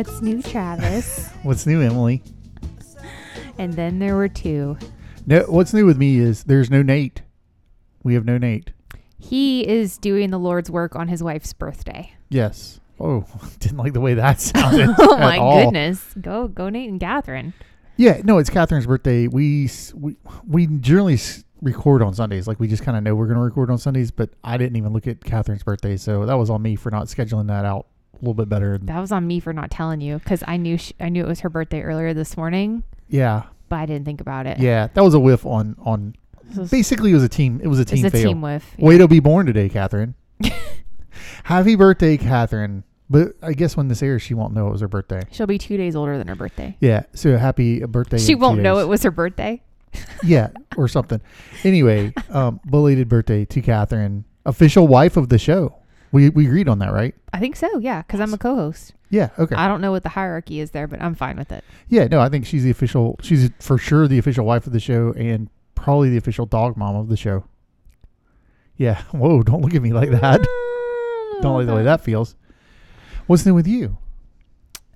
What's new, Travis? What's new, Emily? and then there were two. No, what's new with me is there's no Nate. We have no Nate. He is doing the Lord's work on his wife's birthday. Yes. Oh, didn't like the way that sounded. oh my all. goodness. Go go Nate and Catherine. Yeah, no, it's Catherine's birthday. We we we generally record on Sundays. Like we just kind of know we're going to record on Sundays, but I didn't even look at Catherine's birthday, so that was on me for not scheduling that out little bit better. That was on me for not telling you because I knew sh I knew it was her birthday earlier this morning, Yeah, but I didn't think about it. yeah, that was a whiff on on. It's Basically, it was a team. It was a team it's a team whiff. Way to be born today, Catherine. Happy birthday, Catherine. But I guess when this airs, she won't know it was her birthday. She'll be two days older than her birthday. Yeah, so happy birthday. She won't know it was her birthday. Yeah, or something. Anyway, um, belated birthday to Catherine, official wife of the show. We we agreed on that, right? I think so, yeah, because I'm a co-host. Yeah. Okay. I don't know what the hierarchy is there, but I'm fine with it. yeah. No, I think she's the official. She's for sure the official wife of the show, and probably the official dog mom of the show. Yeah. Whoa! Don't look at me like that. Don't like the way that feels. What's new with you?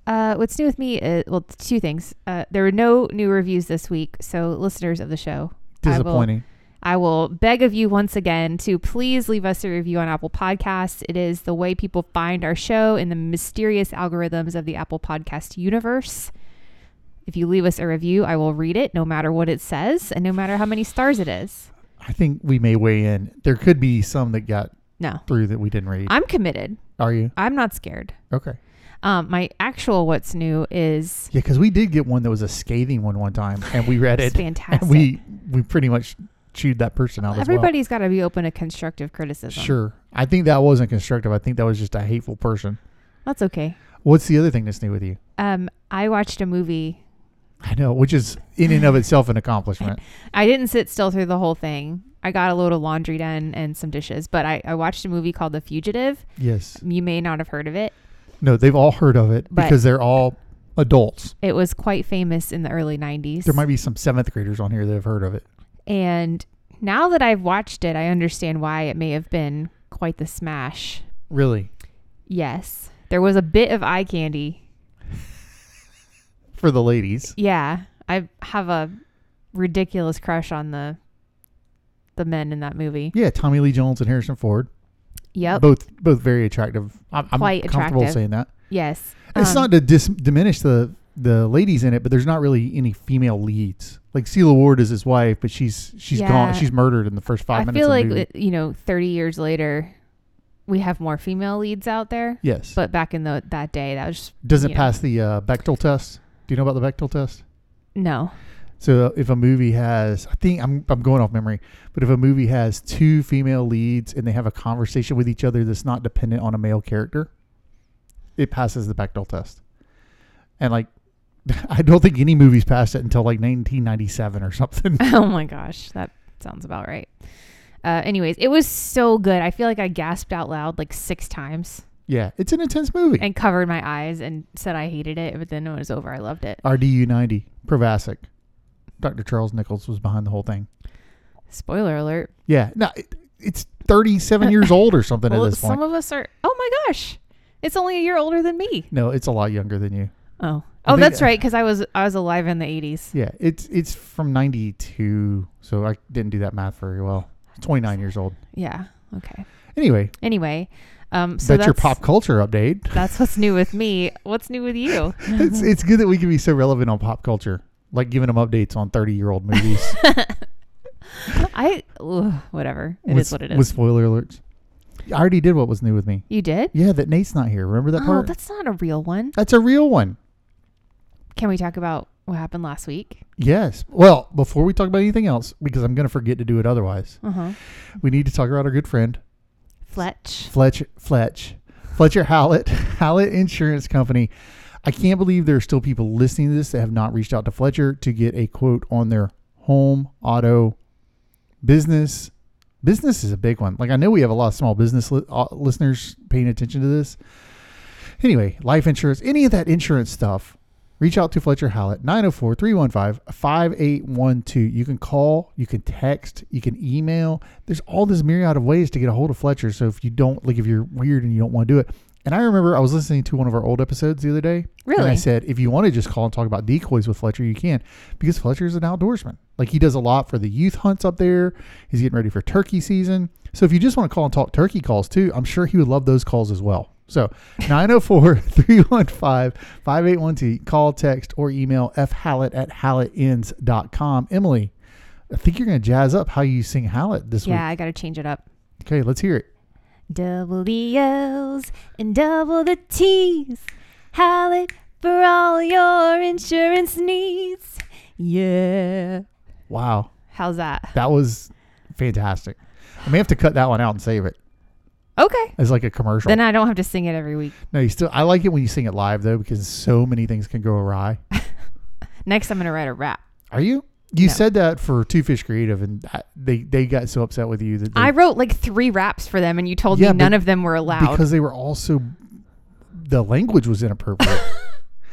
Uh, what's new with me? Is, well, two things. Uh, there were no new reviews this week, so listeners of the show, Disappointing. I will beg of you once again to please leave us a review on Apple Podcasts. It is the way people find our show in the mysterious algorithms of the Apple Podcast universe. If you leave us a review, I will read it no matter what it says and no matter how many stars it is. I think we may weigh in. There could be some that got No, through that we didn't read. I'm committed. Are you I'm not scared. okay? Um, my actual what's new is Yeah, because we did get one that was a scathing one one time, and we read it's it. fantastic. We we pretty much chewed that person out well. Everybody's got to be open to constructive criticism. Sure. I think that wasn't constructive. I think that was just a hateful person. That's okay. What's the other thing that's new with you? Um, I watched a movie. I know, which is in and of itself an accomplishment. I didn't sit still through the whole thing. I got a load of laundry done and some dishes, but I, I watched a movie called The Fugitive. Yes. You may not have heard of it. No, they've all heard of it But- because they're all adults. It was quite famous in the early 90s. There might be some seventh graders on here that have heard of it. And now that I've watched it, I understand why it may have been quite the smash. Really? Yes. There was a bit of eye candy. For the ladies. Yeah. I have a ridiculous crush on the the men in that movie. Yeah, Tommy Lee Jones and Harrison Ford. Yep. Both both very attractive. I'm, I'm Quite comfortable attractive. saying that. Yes. It's Um, not to dis- diminish the the ladies in it, but there's not really any female leads. Like Sela Ward is his wife, but she's she's Yeah. gone. She's murdered in the first five I minutes. feel of the like movie. you know, 30 years later, we have more female leads out there. yes, But back in the that day, that was just, does it know. pass the uh, Bechdel test? Do you know about the Bechdel test? no. So uh, if a movie has, I think I'm I'm going off memory, but if a movie has two female leads and they have a conversation with each other that's not dependent on a male character, it passes the Bechdel test. And like, I don't think any movies passed it until like 1997 or something. oh my gosh, that sounds about right. Uh, anyways, it was so good. I feel like I gasped out loud like six times yeah, it's an intense movie. and covered my eyes and said I hated it. But then when it was over, I loved it. RDU 90, Provasic. Dr. Charles Nichols was behind the whole thing. Spoiler alert. Yeah, no, it, it's 37 years old or something Well, at this point. some of us are. Oh my gosh, it's only a year older than me. no, it's a lot younger than you. Oh, oh, that's right. Because I was I was alive in the 80s. Yeah, it's it's from 92, so I didn't do that math very well. 29 years old. Yeah. Okay. Anyway, Anyway, um, so that's your pop culture update. That's what's new with me. What's new with you? it's it's good that we can be so relevant on pop culture, like giving them updates on 30 year old movies. I ugh, whatever. It is with, what it is. With spoiler alerts. I already did what was new with me. you did? Yeah, that Nate's not here. Remember that Oh, part? that's not a real one. That's a real one. Can we talk about what happened last week? Yes. Well, before we talk about anything else, because I'm going to forget to do it otherwise, Uh huh. we need to talk about our good friend Fletch. Fletch Fletch Fletcher Hallett Hallett Insurance Company. I can't believe there are still people listening to this that have not reached out to Fletcher to get a quote on their home auto business. Business is a big one. Like I know we have a lot of small business li- uh, listeners paying attention to this. Anyway, life insurance, any of that insurance stuff, reach out to Fletcher Hallett 904 315 5812. You can call, you can text, you can email. There's all this myriad of ways to get a hold of Fletcher. So if you don't, like, if you're weird and you don't want to do it, And I remember I was listening to one of our old episodes the other day. And I said, if you want to just call and talk about decoys with Fletcher, you can, because Fletcher's an outdoorsman. Like he does a lot for the youth hunts up there. He's getting ready for turkey season. So if you just want to call and talk turkey calls too, I'm sure he would love those calls as well. So 904 315 5812, call, text, or email fhallett at hallettins.com. Emily, I think you're going to jazz up how you sing Hallett this Yeah, week. Yeah, I got to change it up. Okay, let's hear it. Double the L's and double the T's. Hallett for all your insurance needs. Yeah. Wow. How's that? That was fantastic. I may have to cut that one out and save it Okay. as like a commercial. Then I don't have to sing it every week. no, you still. I like it when you sing it live though, because so many things can go awry. Next, I'm going to write a rap. Are you? You No. said that for Two Fish Creative, and they they got so upset with you that they, I wrote like three raps for them, and you told Yeah, me none of them were allowed. because they were also the language was inappropriate.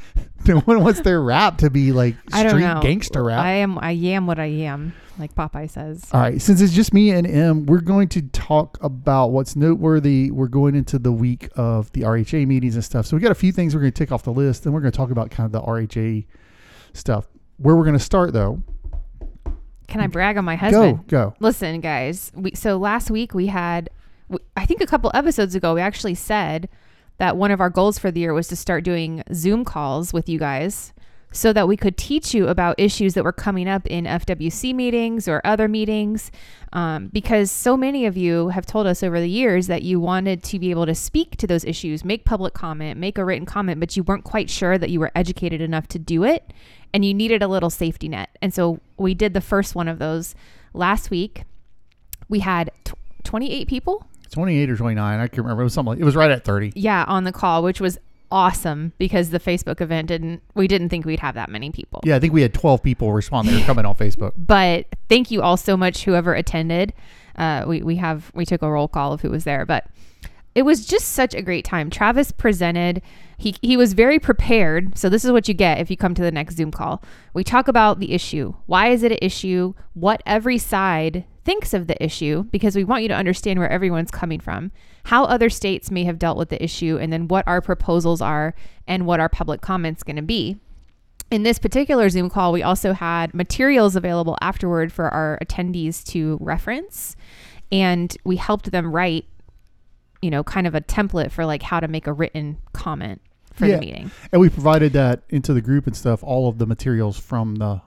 no one wants their rap to be like I don't street know. gangster rap. I am. I am what I am, like Popeye says. All right, since it's just me and Em, we're going to talk about what's noteworthy. We're going into the week of the RHA meetings and stuff. So we got a few things we're going to tick off the list, and we're going to talk about kind of the RHA stuff. Where we're going to start though, Can I brag on my husband? go go. Listen, guys. We so last week we had, I think a couple episodes ago, we actually said that one of our goals for the year was to start doing Zoom calls with you guys, so that we could teach you about issues that were coming up in FWC meetings or other meetings, um, because so many of you have told us over the years that you wanted to be able to speak to those issues, make public comment, make a written comment, but you weren't quite sure that you were educated enough to do it, and you needed a little safety net. And so we did the first one of those last week. We had tw 28 people, Twenty eight or twenty nine, I can't remember. It was something. Like, it was right at thirty. yeah, on the call, which was awesome because the Facebook event didn't. We didn't think we'd have that many people. Yeah, I think we had twelve people respond. They were coming on Facebook. But thank you all so much, whoever attended. Uh, we we have we took a roll call of who was there, but it was just such a great time. Travis presented. He he was very prepared. So this is what you get if you come to the next Zoom call. We talk about the issue. Why is it an issue? What every side thinks of the issue because we want you to understand where everyone's coming from. How other states may have dealt with the issue and then what our proposals are and what our public comments going to be. In this particular Zoom call, we also had materials available afterward for our attendees to reference. And we helped them write, you know, kind of a template for like how to make a written comment for Yeah. the meeting. And we provided that into the group and stuff. All of the materials from the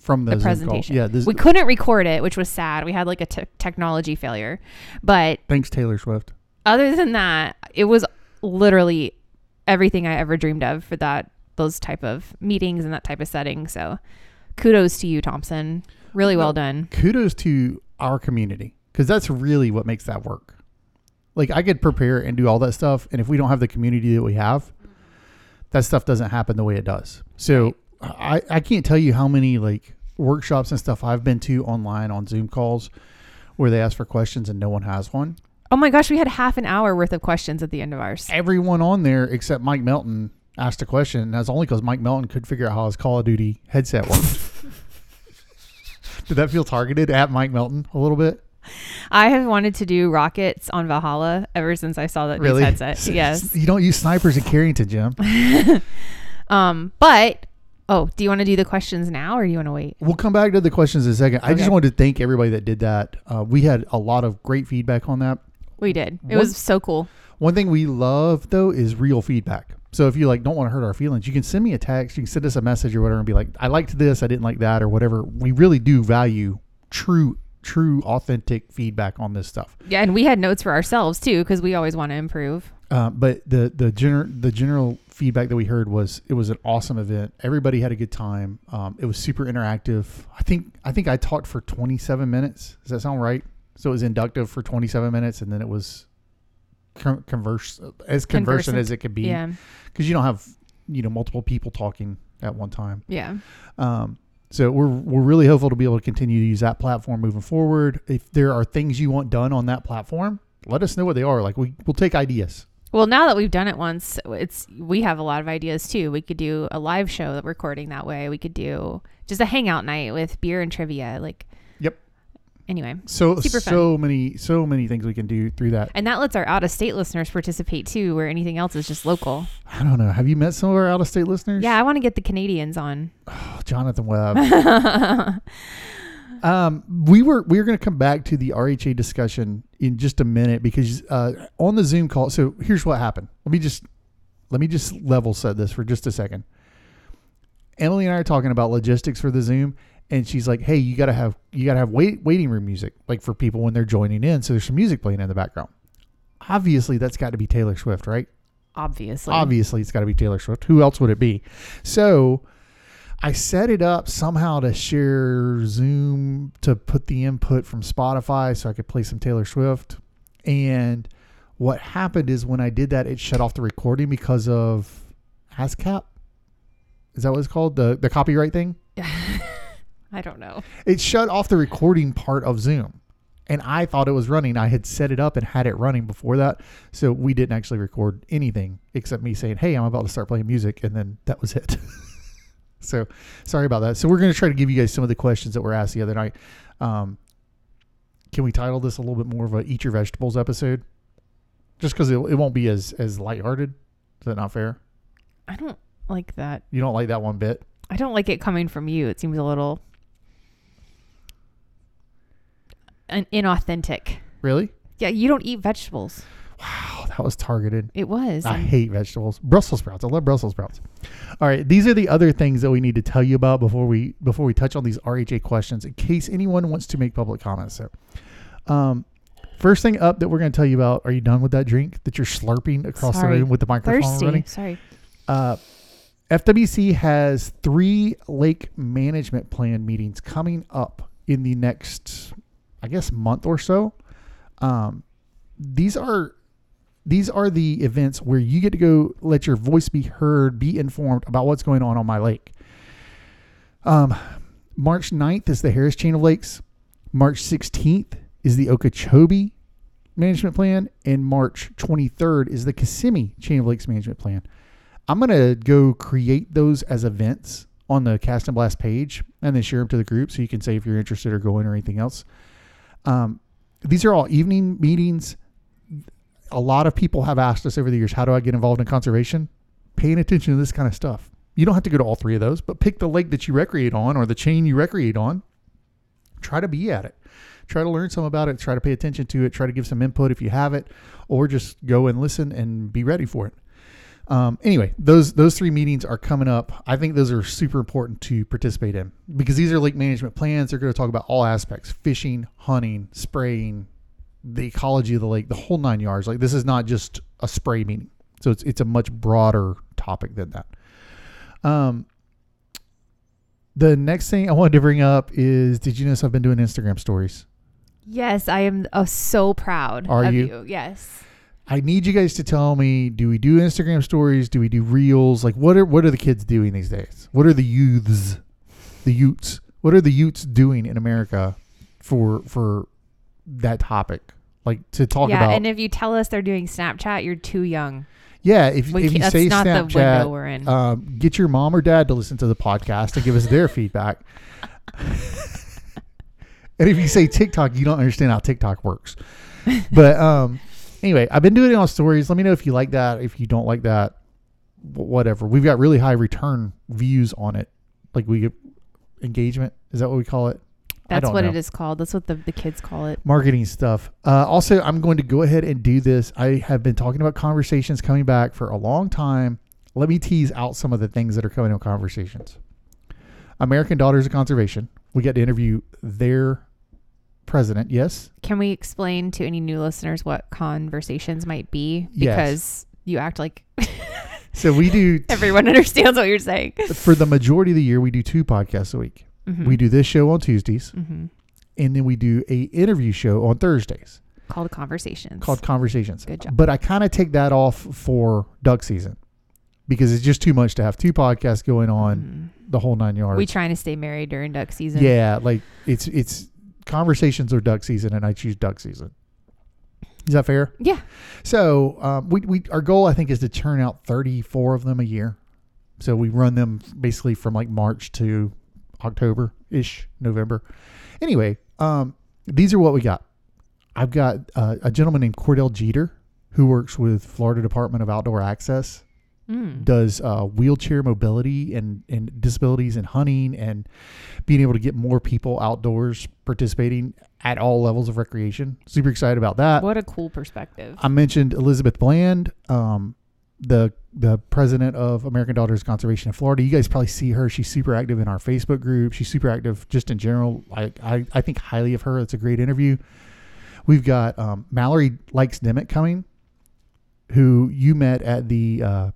from the, The presentation. Yeah, this, We couldn't record it, which was sad. We had like a te- technology failure. But thanks Taylor Swift. other than that, it was literally everything I ever dreamed of for that those type of meetings and that type of setting. So kudos to you, Thompson. Really well done. kudos to our community because that's really what makes that work. Like I could prepare and do all that stuff, and if we don't have the community that we have, that stuff doesn't happen the way it does. So I I can't tell you how many like workshops and stuff I've been to online on Zoom calls where they ask for questions and no one has one. Oh my gosh, we had half an hour worth of questions at the end of ours. Everyone on there except Mike Melton asked a question, and that's only because Mike Melton could figure out how his Call of Duty headset worked. Did that feel targeted at Mike Melton a little bit? I have wanted to do rockets on Valhalla ever since I saw that Really? new headset. Yes. You don't use snipers in Carrington, Jim. Um, but oh, do you want to do the questions now or do you want to wait? We'll come back to the questions in a second. I just wanted to thank everybody that did that. Uh, we had a lot of great feedback on that. We did. It What- was so cool. One thing we love though is real feedback. So if you like don't want to hurt our feelings, you can send me a text, you can send us a message or whatever and be like, I liked this, I didn't like that, or whatever. We really do value true, true, authentic feedback on this stuff. Yeah, and we had notes for ourselves too because we always want to improve. Uh, but the the general the general feedback that we heard was it was an awesome event. Everybody had a good time. Um, it was super interactive. I think I think I talked for 27 minutes. Does that sound right? So it was inductive for 27 minutes, and then it was con- converse as conversant as it could be Yeah. because you don't have you know multiple people talking at one time. Yeah. Um, so we're we're really hopeful to be able to continue to use that platform moving forward. If there are things you want done on that platform, let us know what they are. Like we we'll take ideas. Well, now that we've done it once, it's we have a lot of ideas too. We could do a live show that recording that way. We could do just a hangout night with beer and trivia. Like, Yep. Anyway, So Super fun. so many so many things we can do through that. and that lets our out of state listeners participate too, where anything else is just local. I don't know. Have you met some of our out of state listeners? Yeah, I want to get the Canadians on. Oh, Jonathan Webb. Um, we were we were going to come back to the RHA discussion in just a minute because uh, on the Zoom call. So here's what happened. Let me just let me just level set this for just a second. Emily and I are talking about logistics for the Zoom, and she's like, "Hey, you gotta have you gotta have wait, waiting room music like for people when they're joining in. So there's some music playing in the background. Obviously, that's got to be Taylor Swift, right? Obviously. Obviously, it's got to be Taylor Swift. Who else would it be? So I set it up somehow to share Zoom to put the input from Spotify so I could play some Taylor Swift. And what happened is when I did that, it shut off the recording because of ASCAP. Is that what it's called? The the copyright thing? I don't know. It shut off the recording part of Zoom. And I thought it was running. I had set it up and had it running before that. So we didn't actually record anything except me saying, Hey, I'm about to start playing music. And then that was it. so sorry about that. So we're going to try to give you guys some of the questions that were asked the other night. Um, can we title this a little bit more of a Eat Your Vegetables episode? Just because it, it won't be as, as lighthearted. Is that not fair? I don't like that. You don't like that one bit? I don't like it coming from you. It seems a little an inauthentic. Really? Yeah, you don't eat vegetables. Wow, that was targeted. It was. I hate vegetables. Brussels sprouts. I love Brussels sprouts. All right, these are the other things that we need to tell you about before we before we touch on these RHA questions in case anyone wants to make public comments. So, um, first thing up that we're going to tell you about. Are you done with that drink that you're slurping across Sorry. the room with the microphone thirsty. running? Sorry. Uh, FWC has three lake management plan meetings coming up in the next, I guess, month or so. Um, these are these are the events where you get to go let your voice be heard, be informed about what's going on on my lake. Um, March 9th is the Harris Chain of Lakes. March 16th is the Okeechobee Management Plan, and March 23rd is the Kissimmee Chain of Lakes Management Plan. I'm gonna go create those as events on the Cast and Blast page, and then share them to the group so you can say if you're interested or going or anything else. Um, these are all evening meetings. A lot of people have asked us over the years, how do I get involved in conservation? Paying attention to this kind of stuff. You don't have to go to all three of those, but pick the lake that you recreate on or the chain you recreate on. Try to be at it. Try to learn some about it. Try to pay attention to it. Try to give some input if you have it, or just go and listen and be ready for it. Um, anyway, those those three meetings are coming up. I think those are super important to participate in because these are lake management plans. They're going to talk about all aspects: fishing, hunting, spraying, the ecology of the lake, the whole nine yards. Like this is not just a spray meeting, so it's it's a much broader topic than that. Um, the next thing I wanted to bring up is: Did you notice I've been doing Instagram stories? Yes, I am uh, so proud Are of you? you. Yes. I need you guys to tell me: Do we do Instagram stories? Do we do reels? Like, what are what are the kids doing these days? What are the youths, the youths? What are the youths doing in America for for that topic? Like to talk yeah, about? Yeah, and if you tell us they're doing Snapchat, you're too young. yeah, if, We if you say that's not the window Snapchat, we're in. um, get your mom or dad to listen to the podcast and give us their feedback. and if you say TikTok, you don't understand how TikTok works. But um, anyway, I've been doing it on stories. Let me know if you like that. If you don't like that, whatever. We've got really high return views on it. Like we get engagement. Is that what we call it? That's what know it is called. That's what the, the kids call it. marketing stuff. Uh, also, I'm going to go ahead and do this. I have been talking about conversations coming back for a long time. Let me tease out some of the things that are coming in conversations. American Daughters of Conservation. We got to interview their president. Yes. Can we explain to any new listeners what conversations might be? Yes. Because you act like So we do everyone understands what you're saying. for the majority of the year. We do two podcasts a week. Mhm. We do this show on Tuesdays, hmm and then we do a interview show on Thursdays Called conversations. called Conversations. Good job. But I kind of take that off for duck season because it's just too much to have two podcasts going on Mhm. the whole nine yards. We trying to stay married during duck season. yeah, like it's it's conversations are duck season, and I choose duck season. Is that fair? Yeah. So um, we we our goal I think is to churn out thirty four of them a year. So we run them basically from like March to October ish, November. Anyway, um, these are what we got. I've got uh, a gentleman named Cordell Jeter who works with Florida Department of Outdoor Access, Mm. does uh, wheelchair mobility and, and disabilities and hunting and being able to get more people outdoors participating at all levels of recreation. Super excited about that. What a cool perspective. I mentioned Elizabeth Bland, um, the the president of American Daughters Conservation in Florida. You guys probably see her. She's super active in our Facebook group. She's super active just in general. I I, I think highly of her. It's a great interview. We've got um, Mallory Lykes Dimmitt coming, who you met at the uh,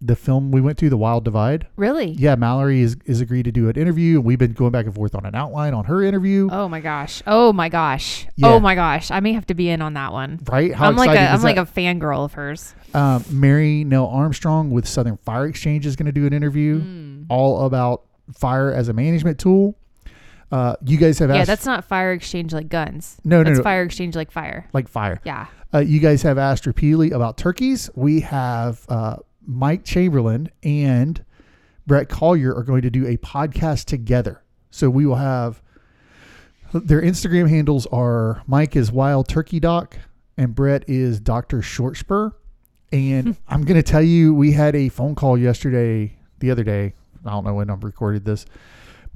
the film we went to, The Wild Divide. really? Yeah, Mallory is is agreed to do an interview, and we've been going back and forth on an outline on her interview. Oh my gosh. Oh my gosh. Yeah. Oh my gosh. I may have to be in on that one. Right? How I'm like a I'm is like that? a fangirl of hers. Um, Mary Nell Armstrong with Southern Fire Exchange is going to do an interview Mm. all about fire as a management tool. Uh, you guys have Yeah, asked, that's not fire exchange like guns. no, no, That's no, fire exchange like fire. like fire. Yeah. Uh, you guys have asked repeatedly about turkeys. We have uh, Mike Chamberlain and Brett Collier are going to do a podcast together. So we will have their Instagram handles are Mike is Wild Turkey Doc and Brett is Doctor Shortspur. And I'm going to tell you, we had a phone call yesterday, the other day. I don't know when I'm recorded this,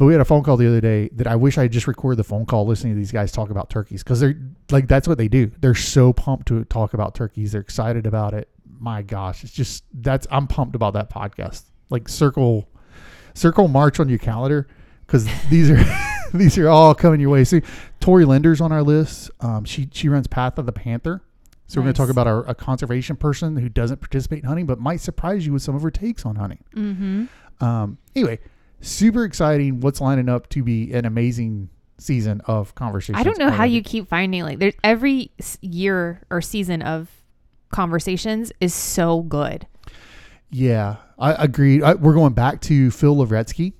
but we had a phone call the other day that I wish I had just recorded the phone call listening to these guys talk about turkeys because they're like that's what they do. They're so pumped to talk about turkeys. They're excited about it. My gosh, it's just that's I'm pumped about that podcast. Like circle, circle March on your calendar because these are these are all coming your way. See, Tori Linder's on our list. Um, she she runs Path of the Panther. So we're going to talk about our, a conservation person who doesn't participate in hunting, but might surprise you with some of her takes on hunting. Mm-hmm. Um, anyway, super exciting. What's lining up to be an amazing season of conversations. I don't know how you keep finding like there's every year or season of conversations is so good. Yeah, I agree. I, we're going back to Phil Lavretsky,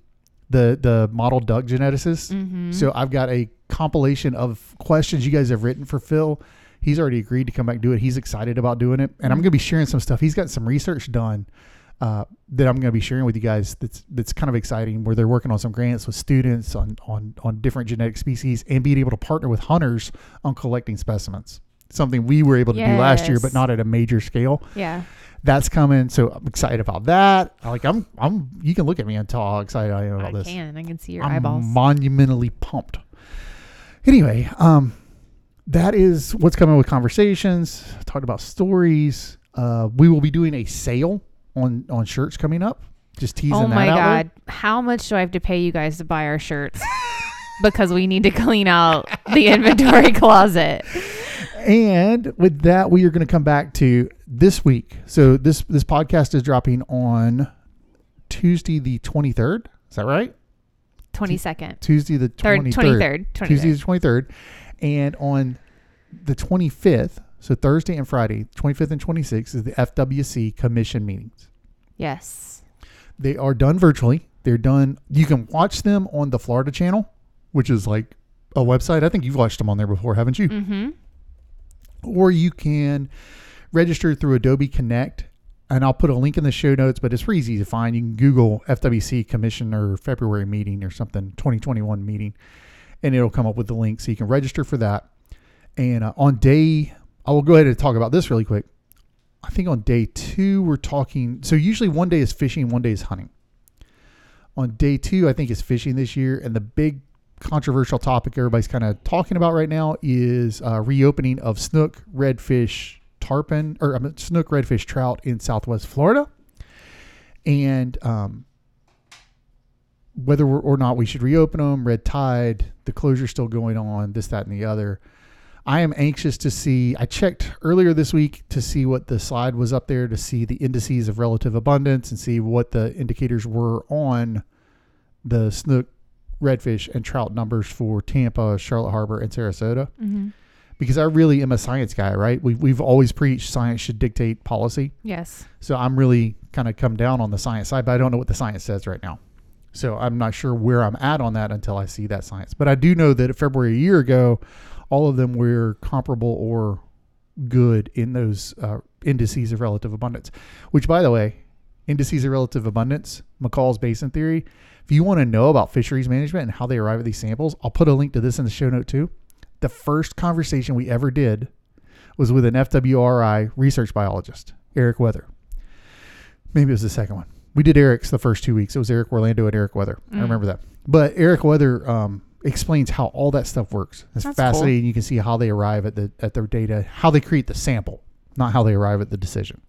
the the model duck geneticist. Mm-hmm. So I've got a compilation of questions you guys have written for Phil. He's already agreed to come back and do it. He's excited about doing it, and I'm going to be sharing some stuff. He's got some research done uh, that I'm going to be sharing with you guys. That's that's kind of exciting. Where they're working on some grants with students on on on different genetic species and being able to partner with hunters on collecting specimens. Something we were able to do last year, but not at a major scale. yeah. That's coming, so I'm excited about that. Like I'm, I'm. You can look at me and tell how excited I am about I this. can. I can see your I'm eyeballs. monumentally pumped. Anyway, um, that is what's coming with conversations. Talked about stories. Uh, we will be doing a sale on on shirts coming up. Just teasing oh that my there. god. How much do I have to pay you guys to buy our shirts? because we need to clean out the inventory closet. And with that, we are going to come back to this week. So this this podcast is dropping on Tuesday the twenty third. Is that right? 22nd. Tuesday the Third, twenty third. 23rd. 23rd. Tuesday the 23rd. And on the 25th, so Thursday and Friday, 25th and 26th, is the FWC commission meetings. Yes. They are done virtually. They're done. You can watch them on the Florida channel, which is like a website. I think you've watched them on there before, haven't you? Mm-hmm. Or you can register through Adobe Connect. And I'll put a link in the show notes, but it's pretty easy to find. You can Google FWC Commissioner February meeting or something, 2021 meeting, and it'll come up with the link so you can register for that. And uh, on day, I will go ahead and talk about this really quick. I think on day two, we're talking. So usually one day is fishing, one day is hunting. On day two, I think is fishing this year. And the big controversial topic everybody's kind of talking about right now is uh, reopening of snook, redfish, tarpon, or um, snook, redfish, trout in Southwest Florida. And um, whether or not we should reopen them, red tide, the closure's still going on, this, that, and the other. I am anxious to see. I checked earlier this week to see what the slide was up there to see the indices of relative abundance and see what the indicators were on the snook, redfish, and trout numbers for Tampa, Charlotte Harbor, and Sarasota. Mm-hmm. Because I really am a science guy, right? We've, we've always preached science should dictate policy. Yes. So I'm really kind of come down on the science side, but I don't know what the science says right now. So I'm not sure where I'm at on that until I see that science. But I do know that February a year ago, all of them were comparable or good in those uh, indices of relative abundance. Which, by the way, indices of relative abundance, MacCall's Basin theory. If you want to know about fisheries management and how they arrive at these samples, I'll put a link to this in the show note too. the first conversation we ever did was with an FWRI research biologist, Eric Weather. Maybe it was the second one. We did Eric's the first two weeks. It was Eric Orlando and Eric Weather. I Mm. remember that. But Eric Weather um, explains how all that stuff works. It's That's fascinating. You can see how they arrive at the at their data, how they create the sample, not how they arrive at the decision.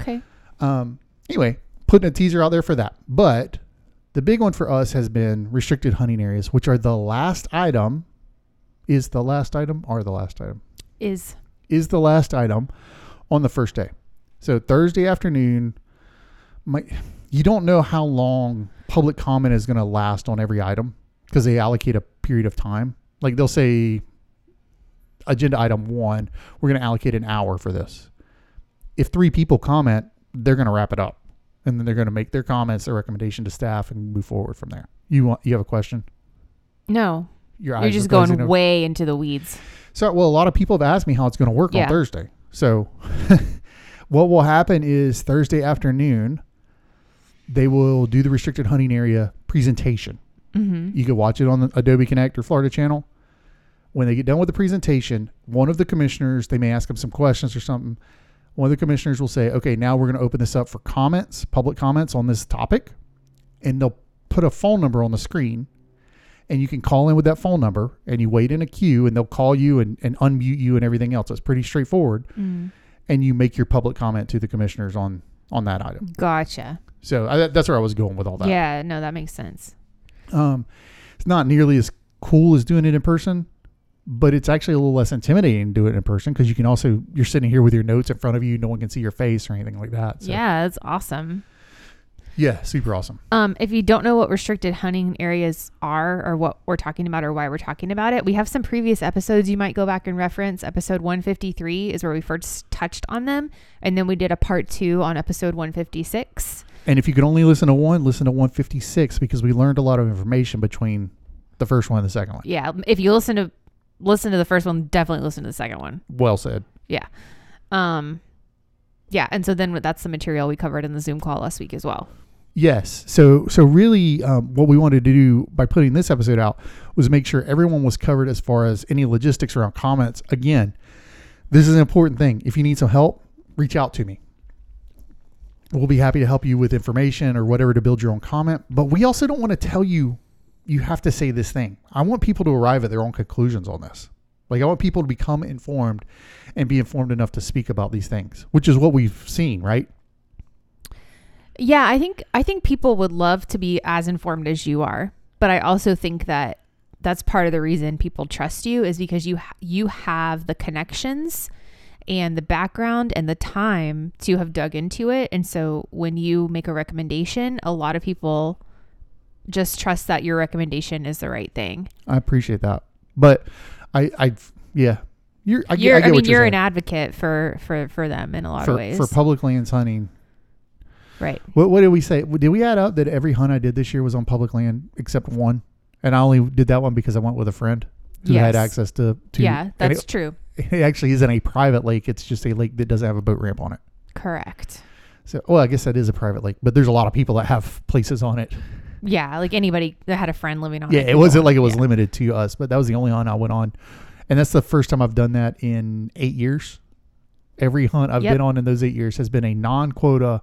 Okay. Um, anyway, putting a teaser out there for that. But the big one for us has been restricted hunting areas, which are the last item. Is the last item or the last item? Is Is the last item on the first day. So Thursday afternoon, my, you don't know how long public comment is going to last on every item because they allocate a period of time. Like they'll say, agenda item one, we're going to allocate an hour for this. If three people comment, they're going to wrap it up, and then they're going to make their comments, their recommendation to staff, and move forward from there. You want you have a question? no. Your You're just going over. way into the weeds. So, well, a lot of people have asked me how it's going to work Yeah. on Thursday. So, what will happen is Thursday afternoon, they will do the restricted hunting area presentation. Mm-hmm. You can watch it on the Adobe Connect or Florida channel. When they get done with the presentation, one of the commissioners, they may ask them some questions or something. One of the commissioners will say, okay, now we're going to open this up for comments, public comments on this topic. And they'll put a phone number on the screen. And you can call in with that phone number and you wait in a queue and they'll call you and, and unmute you and everything else. It's pretty straightforward. Mm. And you make your public comment to the commissioners on on that item. Gotcha. So I, that's where I was going with all that. Yeah. No, that makes sense. Um, it's not nearly as cool as doing it in person, but it's actually a little less intimidating to do it in person because you can also you're sitting here with your notes in front of you, no one can see your face or anything like that. So, Yeah, it's awesome. yeah, super awesome. Um, if you don't know what restricted hunting areas are or what we're talking about or why we're talking about it, we have some previous episodes you might go back and reference. Episode 153 is where we first touched on them. And then we did a part two on episode 156. And if you could only listen to one, listen to 156 because we learned a lot of information between the first one and the second one. Yeah. If you listen to listen to the first one, definitely listen to the second one. Well said. Yeah. Um, yeah. And so then that's the material we covered in the Zoom call last week as well. Yes. So so really, um, what we wanted to do by putting this episode out was make sure everyone was covered as far as any logistics around comments. Again, this is an important thing. If you need some help, reach out to me. We'll be happy to help you with information or whatever to build your own comment. But we also don't want to tell you you have to say this thing. I want people to arrive at their own conclusions on this. Like I want people to become informed and be informed enough to speak about these things, which is what we've seen, right? Yeah, I think I think people would love to be as informed as you are, but I also think that that's part of the reason people trust you is because you you have the connections and the background and the time to have dug into it, and so when you make a recommendation, a lot of people just trust that your recommendation is the right thing. I appreciate that, but I, I, yeah, you're. I, you're, I I, mean, you're you're an advocate for for for them in a lot for of ways, for public lands hunting. right? What, what did we say? Did we add up that every hunt I did this year was on public land except one, and I only did that one because I went with a friend who had access to. to yeah, that's it, true. It actually isn't a private lake. It's just a lake that doesn't have a boat ramp on it. Correct. So, well, I guess that is a private lake, but there's a lot of people that have places on it. Yeah, like anybody that had a friend living on Yeah, it. Yeah, it wasn't like it was Yeah. limited to us, but that was the only hunt I went on, and that's the first time I've done that in eight years. Every hunt I've Yep. been on in those eight years has been a non-quota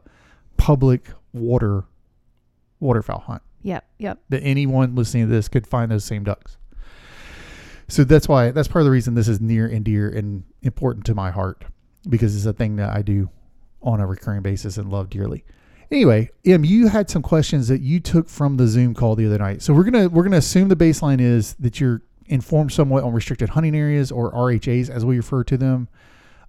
public water waterfowl hunt Yep, yep. that anyone listening to this could find those same ducks. So that's why that's part of the reason this is near and dear and important to my heart because it's a thing that I do on a recurring basis and love dearly. Anyway, Em, you had some questions that you took from the Zoom call the other night. So we're gonna we're gonna assume the baseline is that you're informed somewhat on restricted hunting areas or RHAs as we refer to them.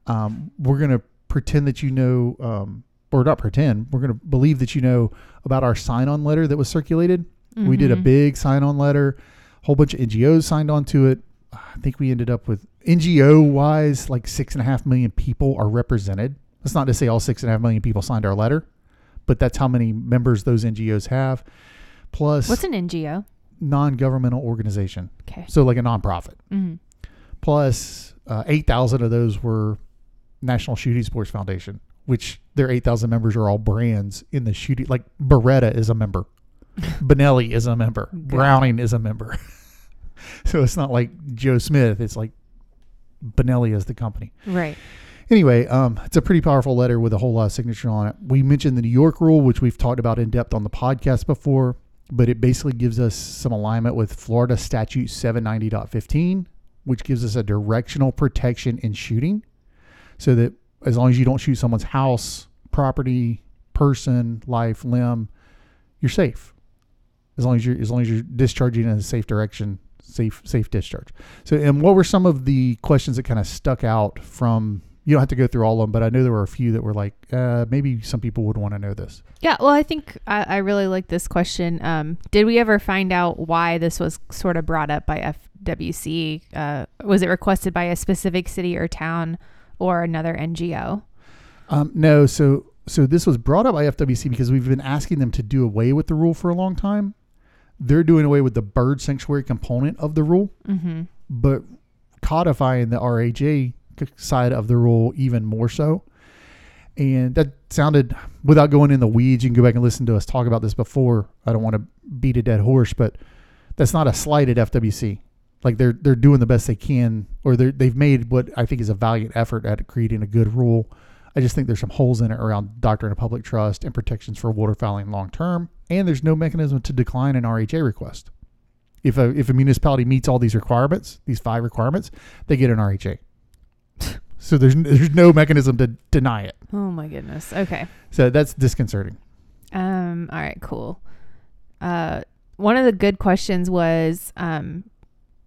Um, we're gonna pretend that you know, um, or not pretend. We're gonna believe that you know about our sign-on letter that was circulated. We did a Mhm. big sign-on letter. A whole bunch of NGOs signed on to it. I think we ended up with NGO wise, like six and a half million people are represented. That's not to say all six and a half million people signed our letter, but that's how many members those NGOs have. Plus, What's an NGO? non-governmental organization, Okay. so like a nonprofit. hmm Plus, uh, eight thousand of those were National Shooting Sports Foundation, which their eight thousand members are all brands in the shooting. Like Beretta is a member, Benelli is a member, Browning is a member. so it's not like Joe Smith. It's like Benelli is the company. Right. Anyway, um, it's a pretty powerful letter with a whole lot of signature on it. We mentioned the New York rule, which we've talked about in depth on the podcast before, but it basically gives us some alignment with Florida Statute 790.15, which gives us a directional protection in shooting, so that as long as you don't shoot someone's house, property, person, life, limb, you're safe. As long as you're as long as you're discharging in a safe direction, safe safe discharge. So, and what were some of the questions that kind of stuck out from? You don't have to go through all of them, but I know there were a few that were like, uh, maybe some people would want to know this. Yeah, well, I think I, I really like this question. Um, did we ever find out why this was sort of brought up by FWC? Uh, was it requested by a specific city or town or another NGO? Um, no, so so this was brought up by FWC because we've been asking them to do away with the rule for a long time. They're doing away with the bird sanctuary component of the rule, Mm-hmm. but codifying the RHA side of the rule even more so. And that sounded, without going in the weeds, you can go back and listen to us talk about this before. I don't want to beat a dead horse, but that's not a slight at FWC. Like they're they're doing the best they can, or they they've made what I think is a valiant effort at creating a good rule. I just think there's some holes in it around doctrine of public trust and protections for waterfowling long term, and there's no mechanism to decline an RHA request. If a if a municipality meets all these requirements, these five requirements, they get an RHA. so there's there's no mechanism to deny it. Oh my goodness. Okay. So that's disconcerting. Um. All right. Cool. Uh, one of the good questions was, um,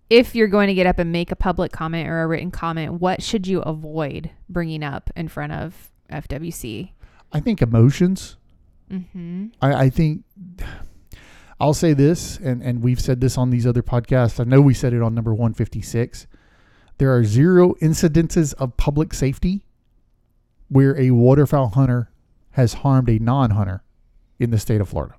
if you're going to get up and make a public comment or a written comment, what should you avoid bringing up in front of FWC? I think emotions Mm-hmm. I, I think I'll say this, and, and we've said this on these other podcasts. I know we said it on number 156. There are zero incidences of public safety where a waterfowl hunter has harmed a non hunter in the state of Florida.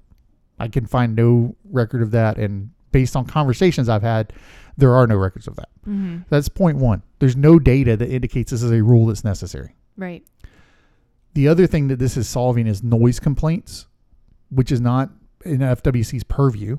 I can find no record of that. And based on conversations I've had, there are no records of that. Mm-hmm. That's point one. There's no data that indicates this is a rule that's necessary. Right. The other thing that this is solving is noise complaints, which is not in FWC's purview.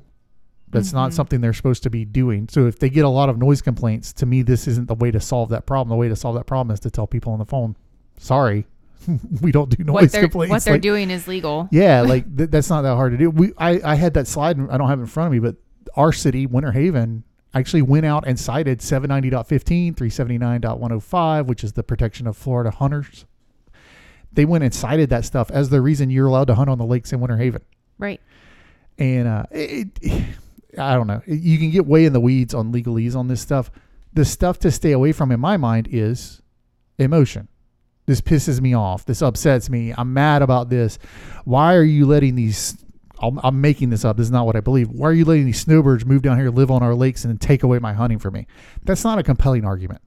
That's not Mhm. something they're supposed to be doing. So if they get a lot of noise complaints, to me, this isn't the way to solve that problem. The way to solve that problem is to tell people on the phone, "Sorry, we don't do noise what complaints." what they're Like, doing is legal. yeah, like th- that's not that hard to do. We I, I had that slide. I don't have it in front of me, but our city, Winter Haven, actually went out and cited 790.15, 379.105, which is the protection of Florida hunters. They went and cited that stuff as the reason you're allowed to hunt on the lakes in Winter Haven. Right. And uh, it, it- I don't know. You can get way in the weeds on legalese on this stuff. The stuff to stay away from, in my mind, is emotion. This pisses me off. This upsets me. I'm mad about this. Why are you letting these? I'm, I'm making this up. This is not what I believe. Why are you letting these snowbirds move down here, live on our lakes, and take away my hunting from me? That's not a compelling argument.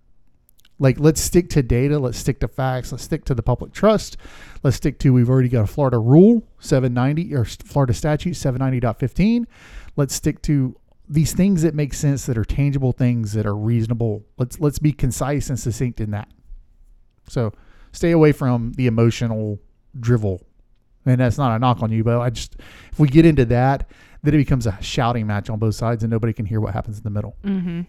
Like, let's stick to data. Let's stick to facts. Let's stick to the public trust. Let's stick to, we've already got a Florida rule, 790, or Florida statute, 790.15. Let's stick to these things that make sense, that are tangible things, that are reasonable. Let's let's be concise and succinct in that. So stay away from the emotional drivel. And that's not a knock on you, but I just, if we get into that, then it becomes a shouting match on both sides and nobody can hear what happens in the middle. Mm-hmm.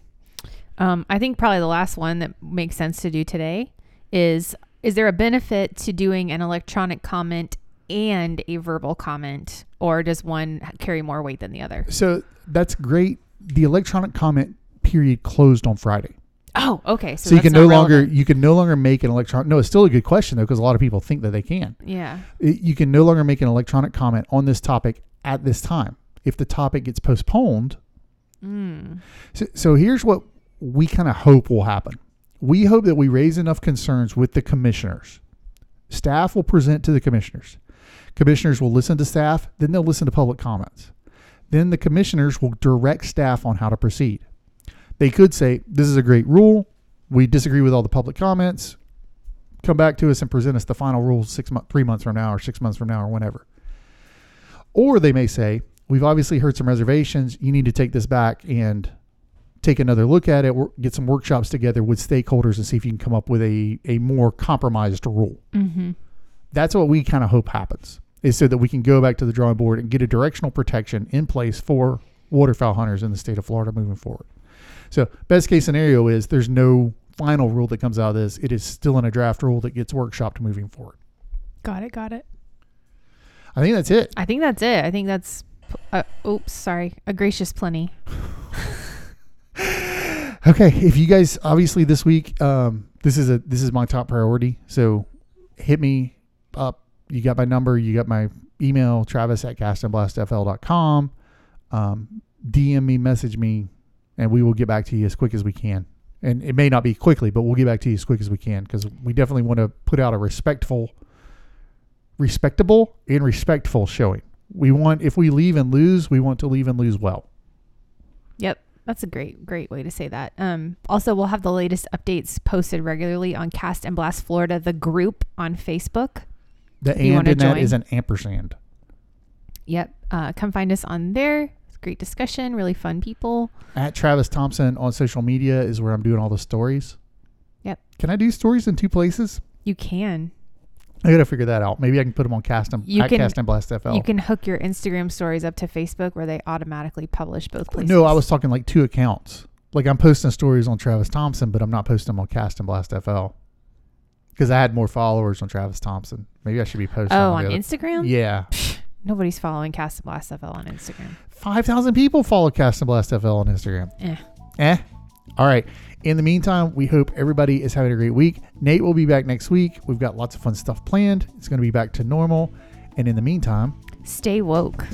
Um, I think probably the last one that makes sense to do today is is there a benefit to doing an electronic comment and a verbal comment, or does one carry more weight than the other? So that's great. The electronic comment period closed on Friday. Oh, okay. So, So, you can no longer relevant. you can no longer make an electronic. No, it's still a good question though because a lot of people think that they can. Yeah. It- you can no longer make an electronic comment on this topic at this time. If the topic gets postponed, Mm. so, so here's what we kind of hope will happen. We hope that we raise enough concerns with the commissioners. Staff will present to the commissioners. Commissioners will listen to staff, then they'll listen to public comments. Then the commissioners will direct staff on how to proceed. They could say, This is a great rule. We disagree with all the public comments. Come back to us and present us the final rule six months, three months from now, or six months from now, or whenever. Or they may say, We've obviously heard some reservations. You need to take this back and take another look at it, get some workshops together with stakeholders and see if you can come up with a, a more compromised rule. Mm-hmm. That's what we kind of hope happens, is so that we can go back to the drawing board and get a directional protection in place for waterfowl hunters in the state of Florida moving forward. So, best case scenario is there's no final rule that comes out of this. It is still in a draft rule that gets workshopped moving forward. Got it. Got it. I think that's it. I think that's it. I think that's. Uh, oops, sorry. A gracious plenty. Okay, if you guys obviously this week, um, this is a this is my top priority. So hit me up. You got my number. You got my email. Travis at castandblastfl.com. Um, DM me, message me, and we will get back to you as quick as we can. And it may not be quickly, but we'll get back to you as quick as we can because we definitely want to put out a respectful, respectable and respectful showing. We want if we leave and lose, we want to leave and lose well. Yep. That's a great, great way to say that. Um, also, we'll have the latest updates posted regularly on Cast and Blast Florida, the group on Facebook. The and in join. is an ampersand. Yep. Uh, come find us on there. Great discussion, really fun people. At Travis Thompson on social media is where I'm doing all the stories. Yep. Can I do stories in two places? You can. I gotta figure that out. Maybe I can put them on Cast and You can- Cast and Blast FL. You can hook your Instagram stories up to Facebook where they automatically publish both places. no, I was talking like two accounts. Like I'm posting stories on Travis Thompson, but I'm not posting them on Cast and Blast FL because I had more followers on Travis Thompson. Maybe I should be posting. Oh, on on Instagram? Yeah, Nobody's following Cast and Blast FL on Instagram. five thousand people follow Cast and Blast FL on Instagram. Eh. Eh. All right. In the meantime, we hope everybody is having a great week. Nate will be back next week. We've got lots of fun stuff planned. It's going to be back to normal. And in the meantime, Stay woke.